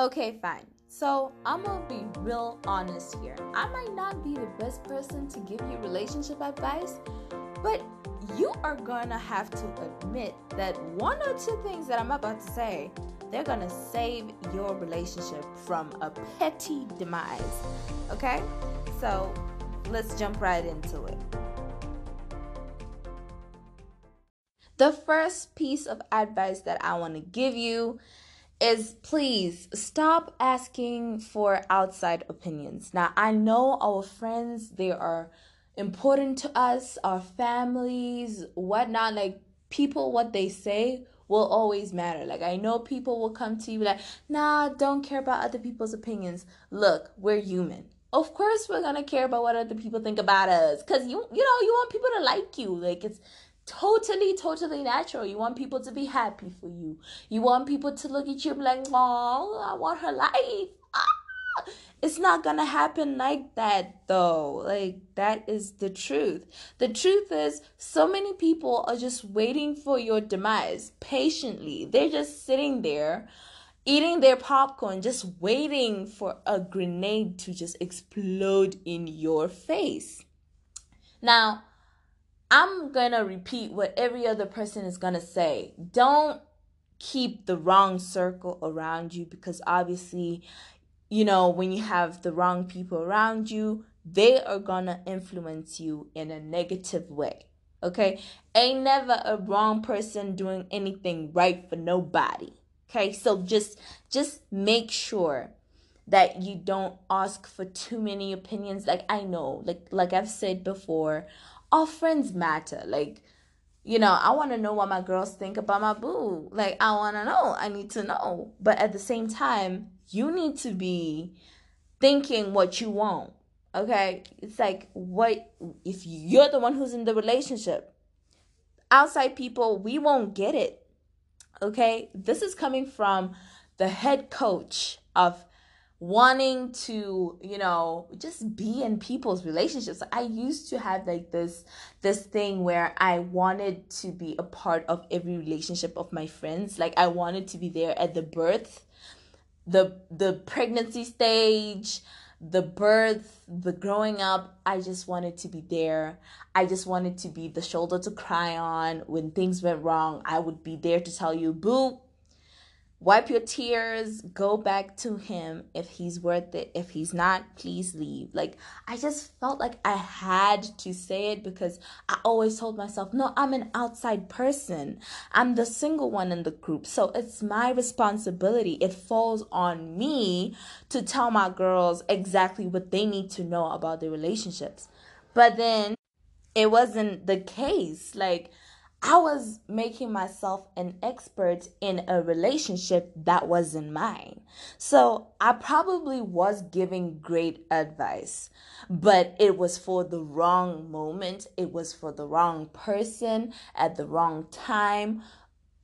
Okay, fine. So I'm gonna be real honest here. I might not be the best person to give you relationship advice, but you are gonna have to admit that one or two things that I'm about to say, they're gonna save your relationship from a petty demise. Okay? So let's jump right into it. The first piece of advice that I wanna give you is please stop asking for outside opinions. Now, I know our friends, they are important to us, our families, whatnot. Like, people, what they say will always matter. Like, I know people will come to you like, nah, don't care about other people's opinions. Look, we're human. Of course, we're gonna care about what other people think about us, cause you, you know, you want people to like you. Like it's totally, totally natural. You want people to be happy for you. You want people to look at you and be like, oh, I want her life. Ah! It's not gonna happen like that though. Like, that is the truth. The truth is, so many people are just waiting for your demise patiently. They're just sitting there eating their popcorn, just waiting for a grenade to just explode in your face. Now, I'm gonna repeat what every other person is gonna say. Don't keep the wrong circle around you because obviously, you know, when you have the wrong people around you, they are gonna influence you in a negative way. Okay? Ain't never a wrong person doing anything right for nobody. Okay? So just just make sure that you don't ask for too many opinions like I know like like I've said before our friends matter. Like, you know, I want to know what my girls think about my boo. Like, I want to know. I need to know. But at the same time, you need to be thinking what you want. Okay? It's like, what if you're the one who's in the relationship? Outside people, we won't get it. Okay? This is coming from the head coach of wanting to you know just be in people's relationships. I used to have like this this thing where i wanted to be a part of every relationship of my friends. Like i wanted to be there at the birth the the pregnancy stage the birth the growing up. I just wanted to be there. I just wanted to be the shoulder to cry on. When things went wrong i would be there to tell you boo Wipe your tears, go back to him if he's worth it. If he's not, please leave. Like, I just felt like I had to say it because I always told myself, no, I'm an outside person. I'm the single one in the group. So it's my responsibility. It falls on me to tell my girls exactly what they need to know about their relationships. But then it wasn't the case. Like, I was making myself an expert in a relationship that wasn't mine. So I probably was giving great advice, but it was for the wrong moment. It was for the wrong person at the wrong time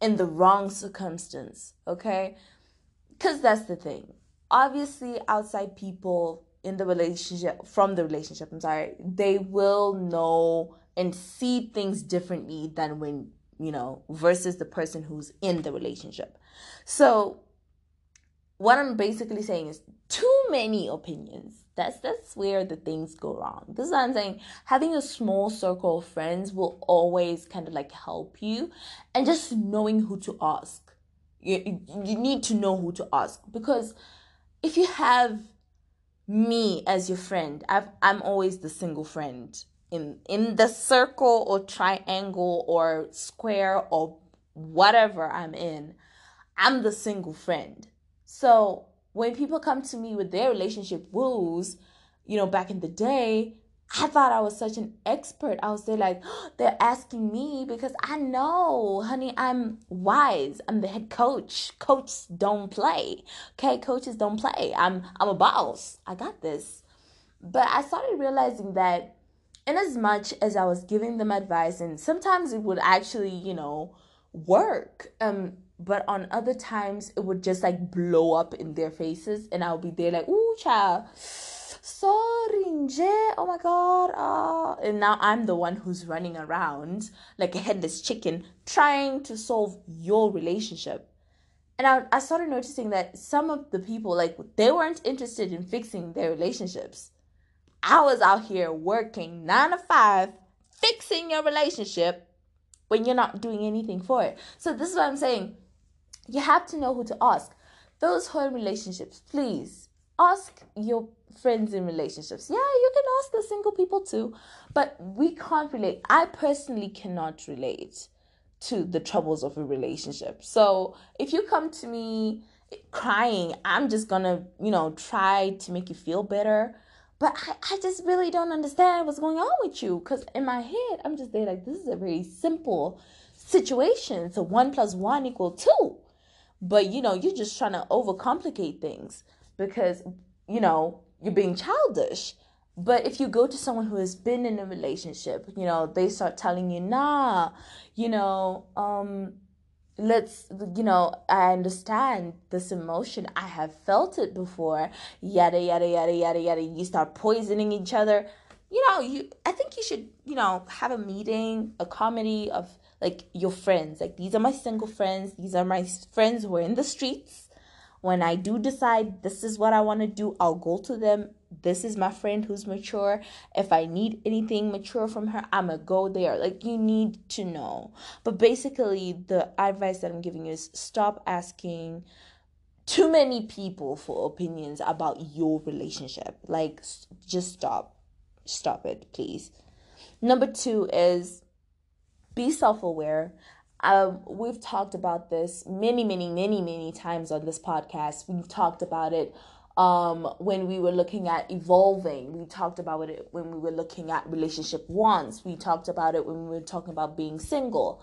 in the wrong circumstance. Okay. Because that's the thing. Obviously, outside people in the relationship, from the relationship, I'm sorry, they will know and see things differently than when you know versus the person who's in the relationship. So what i'm basically saying is too many opinions. That's that's where the things go wrong. This is what i'm saying. Having a small circle of friends will always kind of like help you. And just knowing who to ask. You, you need to know who to ask. Because if you have me as your friend I've, i'm always the single friend in in the circle or triangle or square or whatever I'm in, I'm the single friend. So when people come to me with their relationship woes, you know, back in the day, I thought I was such an expert. I was there like, oh, they're asking me because I know, honey, I'm wise. I'm the head coach. Coaches don't play. Okay, coaches don't play. I'm I'm a boss. I got this. But I started realizing that in as much as I was giving them advice, and sometimes it would actually, you know, work. Um, but on other times it would just like blow up in their faces, and I'll be there like, "Ooh, child, sorry, oh my god!" Uh. And now I'm the one who's running around like a headless chicken, trying to solve your relationship. And I, I started noticing that some of the people, like, they weren't interested in fixing their relationships. I was out here working nine to five, fixing your relationship when you're not doing anything for it. So, this is what I'm saying. You have to know who to ask. Those who are in relationships, please ask your friends in relationships. Yeah, you can ask the single people too, but we can't relate. I personally cannot relate to the troubles of a relationship. So if you come to me crying, I'm just gonna, you know, try to make you feel better. But I, I just really don't understand what's going on with you. Because in my head, I'm just there like, this is a very simple situation. So one plus one equal two. But, you know, you're just trying to overcomplicate things because, you know, you're being childish. But if you go to someone who has been in a relationship, you know, they start telling you, nah, you know, um, let's, you know, I understand this emotion. I have felt it before. Yada, yada, yada, yada, yada. You start poisoning each other. You know, you, I think you should, you know, have a meeting, a comedy of like your friends. Like, these are my single friends. These are my friends who are in the streets when I do decide this is what I want to do, I'll go to them. This is my friend who's mature. If I need anything mature from her, I'm going to go there. Like, you need to know. But basically, the advice that I'm giving you is stop asking too many people for opinions about your relationship. Like, just stop. Stop it, please. Number two is be self aware. Um, we've talked about this many, many, many, many times on this podcast. We've talked about it um, when we were looking at evolving. We talked about it when we were looking at relationship wants. We talked about it when we were talking about being single.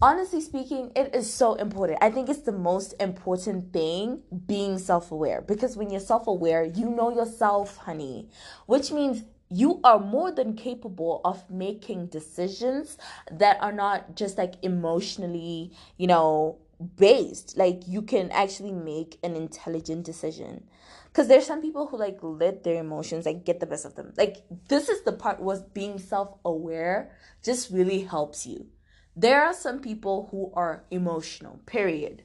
Honestly speaking, it is so important. I think it's the most important thing being self aware because when you're self aware, you know yourself, honey, which means you are more than capable of making decisions that are not just like emotionally, you know, based. Like you can actually make an intelligent decision. Cause there's some people who like let their emotions like get the best of them. Like this is the part was being self-aware just really helps you. There are some people who are emotional, period.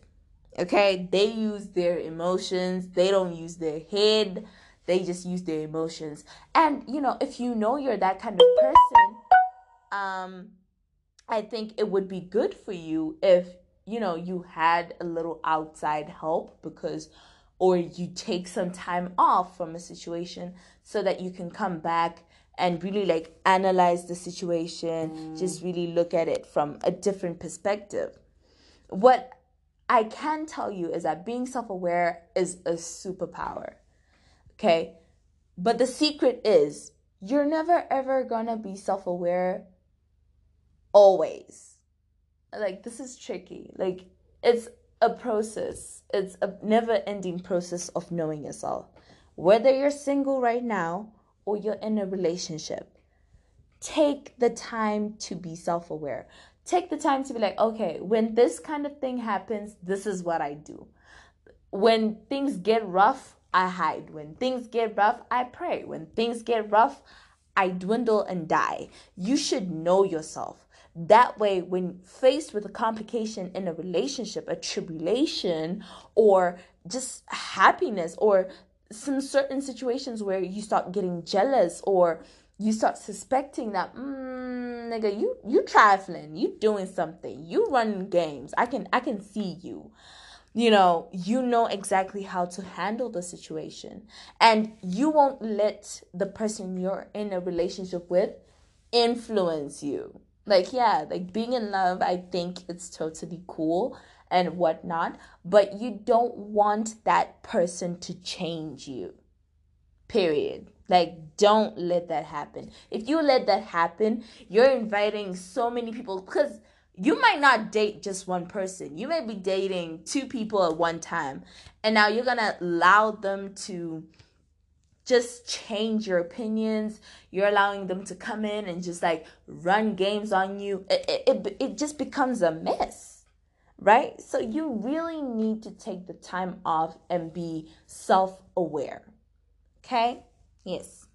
Okay? They use their emotions, they don't use their head they just use their emotions. And you know, if you know you're that kind of person, um I think it would be good for you if you know you had a little outside help because or you take some time off from a situation so that you can come back and really like analyze the situation, mm. just really look at it from a different perspective. What I can tell you is that being self aware is a superpower. Okay. But the secret is you're never ever gonna be self aware always. Like, this is tricky. Like, it's a process, it's a never ending process of knowing yourself. Whether you're single right now or you're in a relationship, take the time to be self aware. Take the time to be like, okay, when this kind of thing happens, this is what I do. When things get rough, I hide. When things get rough, I pray. When things get rough, I dwindle and die. You should know yourself. That way, when faced with a complication in a relationship, a tribulation, or just happiness, or some certain situations where you start getting jealous or you start suspecting that mm, nigga you you trifling you doing something you running games i can i can see you you know, you know exactly how to handle the situation. And you won't let the person you're in a relationship with influence you. Like, yeah, like being in love, I think it's totally cool and whatnot, but you don't want that person to change you. Period. Like, don't let that happen. If you let that happen, you're inviting so many people because you might not date just one person. You may be dating two people at one time. And now you're to allow them to just change your opinions. You're allowing them to come in and just like run games on you. It, it, it, it just becomes a mess, right? So you really need to take the time off and be self aware. Okay? Yes.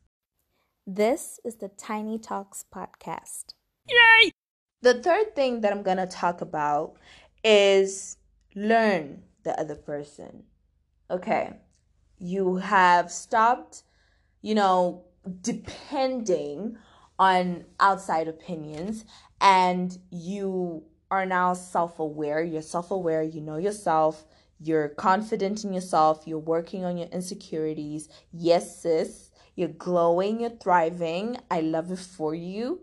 This is the Tiny Talks podcast. Yay! The third thing that I'm going to talk about is learn the other person. Okay. You have stopped, you know, depending on outside opinions and you are now self aware. You're self aware, you know yourself, you're confident in yourself, you're working on your insecurities. Yes, sis, you're glowing, you're thriving. I love it for you.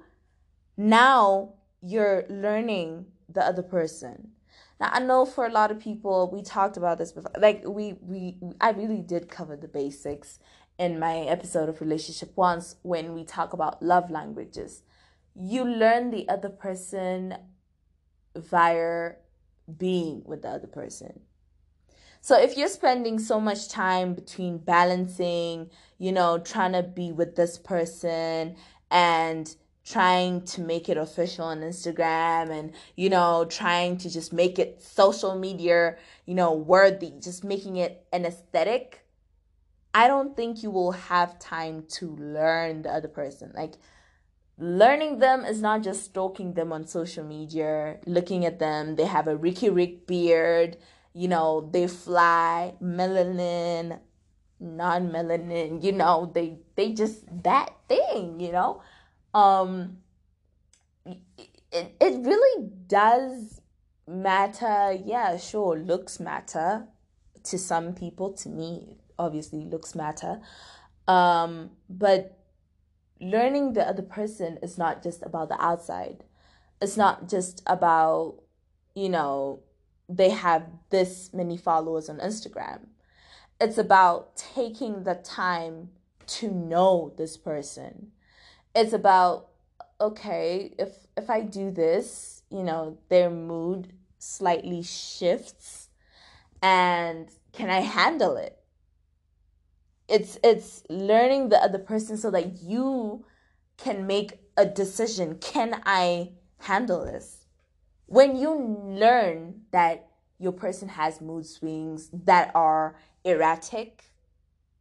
Now you're learning the other person. Now I know for a lot of people, we talked about this before. Like we we I really did cover the basics in my episode of relationship wants when we talk about love languages. You learn the other person via being with the other person. So if you're spending so much time between balancing, you know, trying to be with this person and trying to make it official on Instagram and, you know, trying to just make it social media, you know, worthy, just making it an aesthetic, I don't think you will have time to learn the other person. Like, learning them is not just stalking them on social media, looking at them. They have a Riky Rick beard, you know, they fly, melanin, non melanin, you know, they they just that thing, you know. Um it, it really does matter. Yeah, sure, looks matter to some people, to me, obviously looks matter. Um, but learning the other person is not just about the outside. It's not just about, you know, they have this many followers on Instagram. It's about taking the time to know this person. It's about okay, if if I do this, you know, their mood slightly shifts and can I handle it? it's it's learning the other person so that you can make a decision can i handle this when you learn that your person has mood swings that are erratic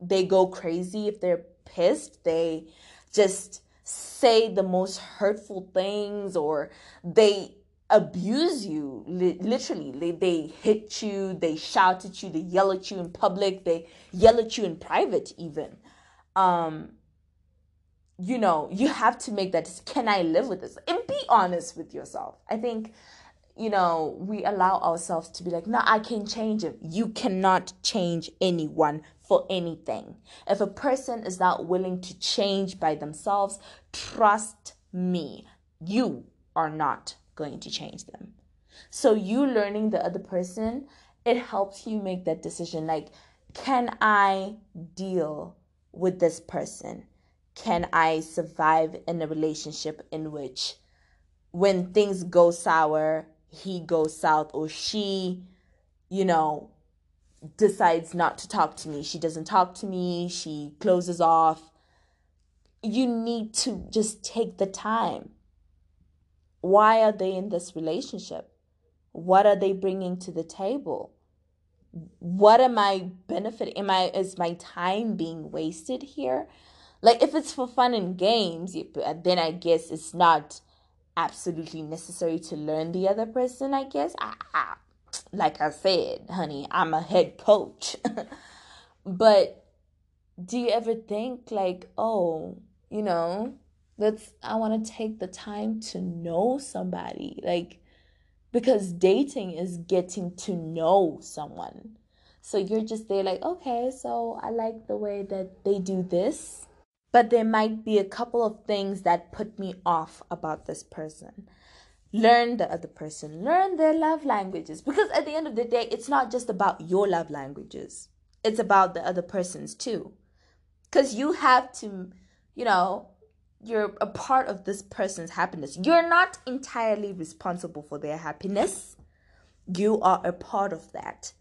they go crazy if they're pissed they just say the most hurtful things or they abuse you literally they, they hit you they shout at you they yell at you in public they yell at you in private even. Um you know you have to make that can i live with this? And be honest with yourself. I think you know we allow ourselves to be like no i can change him you cannot change anyone for anything if a person is not willing to change by themselves trust me you are not going to change them. So you learning the other person, it helps you make that decision like can I deal with this person? Can I survive in a relationship in which when things go sour, he goes south or she, you know, decides not to talk to me. She doesn't talk to me, she closes off. You need to just take the time why are they in this relationship? What are they bringing to the table? What am I benefiting? Am I is my time being wasted here? Like if it's for fun and games, then I guess it's not absolutely necessary to learn the other person. I guess I, I like I said, honey, I'm a head coach. but do you ever think like, oh, you know, let's i want to take the time to know somebody like because dating is getting to know someone so you're just there like okay so i like the way that they do this but there might be a couple of things that put me off about this person learn the other person learn their love languages because at the end of the day it's not just about your love languages it's about the other person's too because you have to you know you're a part of this person's happiness. You're not entirely responsible for their happiness. You are a part of that.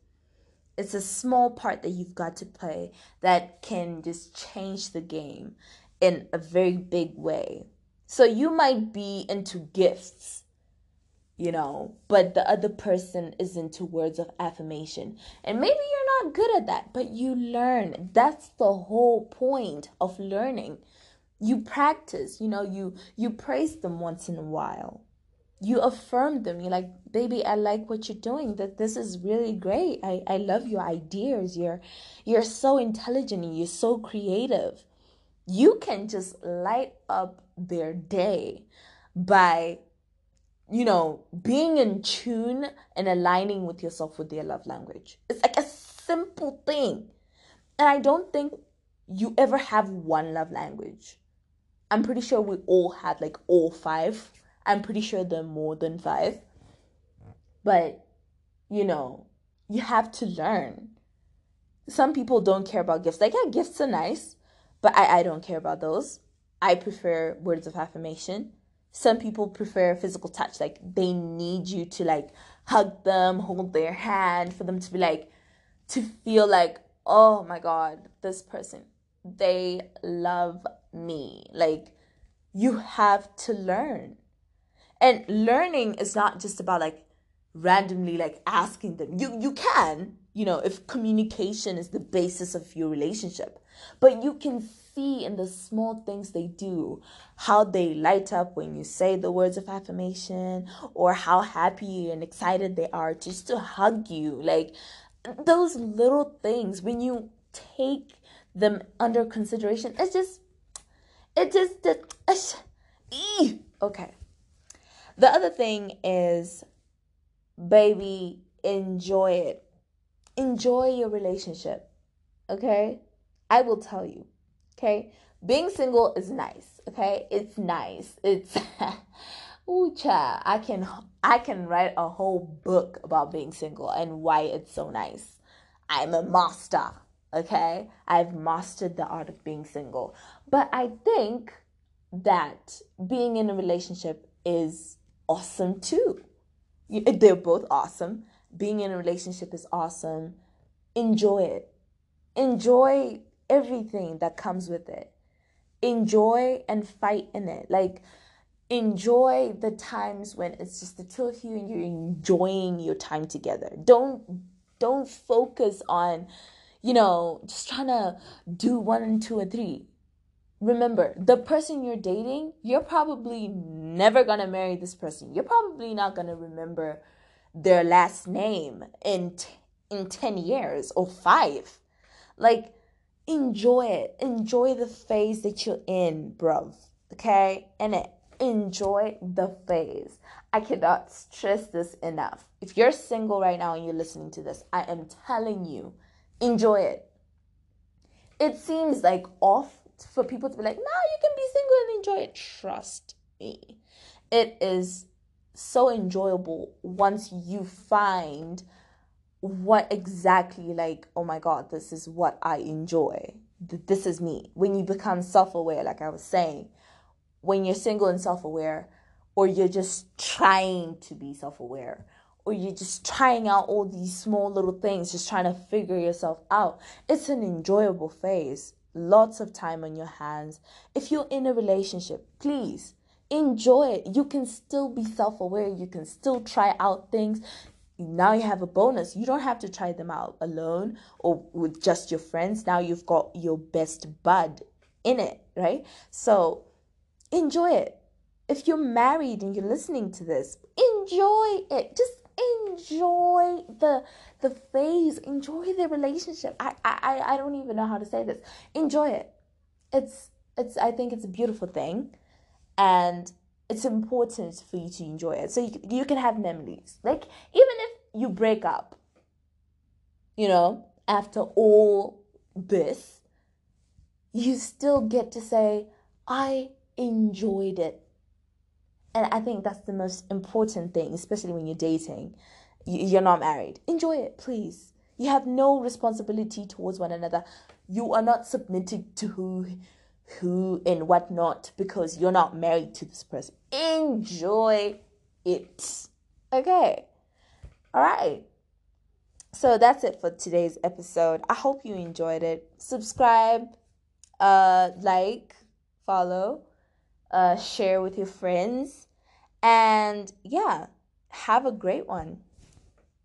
It's a small part that you've got to play that can just change the game in a very big way. So you might be into gifts, you know, but the other person is into words of affirmation. And maybe you're not good at that, but you learn. That's the whole point of learning you practice you know you you praise them once in a while you affirm them. You're like baby i like what you're doing. That this is really great. I, I love your ideas. You're you're so intelligent and you're so creative. You can just light up their day by you know being in tune and aligning with yourself with their love language. It's like a simple thing. And i don't think you ever have one love language. I'm pretty sure we all had like all five I'm pretty sure there are more than five. But, you know, you have to learn. Some people don't care about gifts. Like, yeah, gifts are nice, but I, I don't care about those. I prefer words of affirmation. Some people prefer physical touch. Like, they need you to, like, hug them, hold their hand for them to be like, to feel like, oh my God, this person, they love me. Like, you have to learn and learning is not just about like randomly like asking them. You you can you know if communication is the basis of your relationship but you can see in the small things they do how they light up when you say the words of affirmation or how happy and excited they are just to hug you. Like those little things when you take them under consideration it's just it just uh, okay the other thing is, baby, enjoy it. Enjoy your relationship. Okay? I will tell you. Okay? Being single is nice. Okay? It's nice. It's Ooh, child, I can I can write a whole book about being single and why it's so nice. I'm a master, okay? I've mastered the art of being single. But I think that being in a relationship is awesome too. Eh, they're both awesome. Being in a relationship is awesome. Enjoy it. Enjoy everything that comes with it. Enjoy and fight in it. Like, enjoy the times when it's just the two of you and you're enjoying your time together. Don't don't focus on, you know, just trying to do one and two and three remember the person you're dating you're probably never going to marry this person. You're probably not going to remember their last name in t- in 10 years or 5 like enjoy it. Enjoy the phase that you're in bruv okay? And it, enjoy the phase. I cannot stress this enough. If you're single right now and you're listening to this i am telling you enjoy it. It seems like off for people to be like, no, you can be single and enjoy it. Trust me. It is so enjoyable once you find what exactly, like, oh my God, this is what I enjoy. This is me. When you become self aware, like I was saying, when you're single and self aware, or you're just trying to be self aware, or you're just trying out all these small little things, just trying to figure yourself out, it's an enjoyable phase lots of time on your hands. If you're in a relationship, please enjoy it. You can still be self aware, you can still try out things. Now you have a bonus. You don't have to try them out alone or with just your friends. Now you've got your best bud in it, right? So enjoy it. If you're married and you're listening to this, enjoy it. Just enjoy the the phase. Enjoy the relationship. I, I i don't even know how to say this. Enjoy it. It's it's i think it's a beautiful thing. And it's important for you to enjoy it. So you, you can have memories. Like even if you break up you know after all this you still get to say i enjoyed it and I think that's the most important thing, especially when you're dating. You're not married. Enjoy it, please. You have no responsibility towards one another. You are not submitted to who, who and whatnot because you're not married to this person. Enjoy it. Okay. All right. So that's it for today's episode. I hope you enjoyed it. Subscribe, uh, like, follow, uh, share with your friends and yeah, have a great one.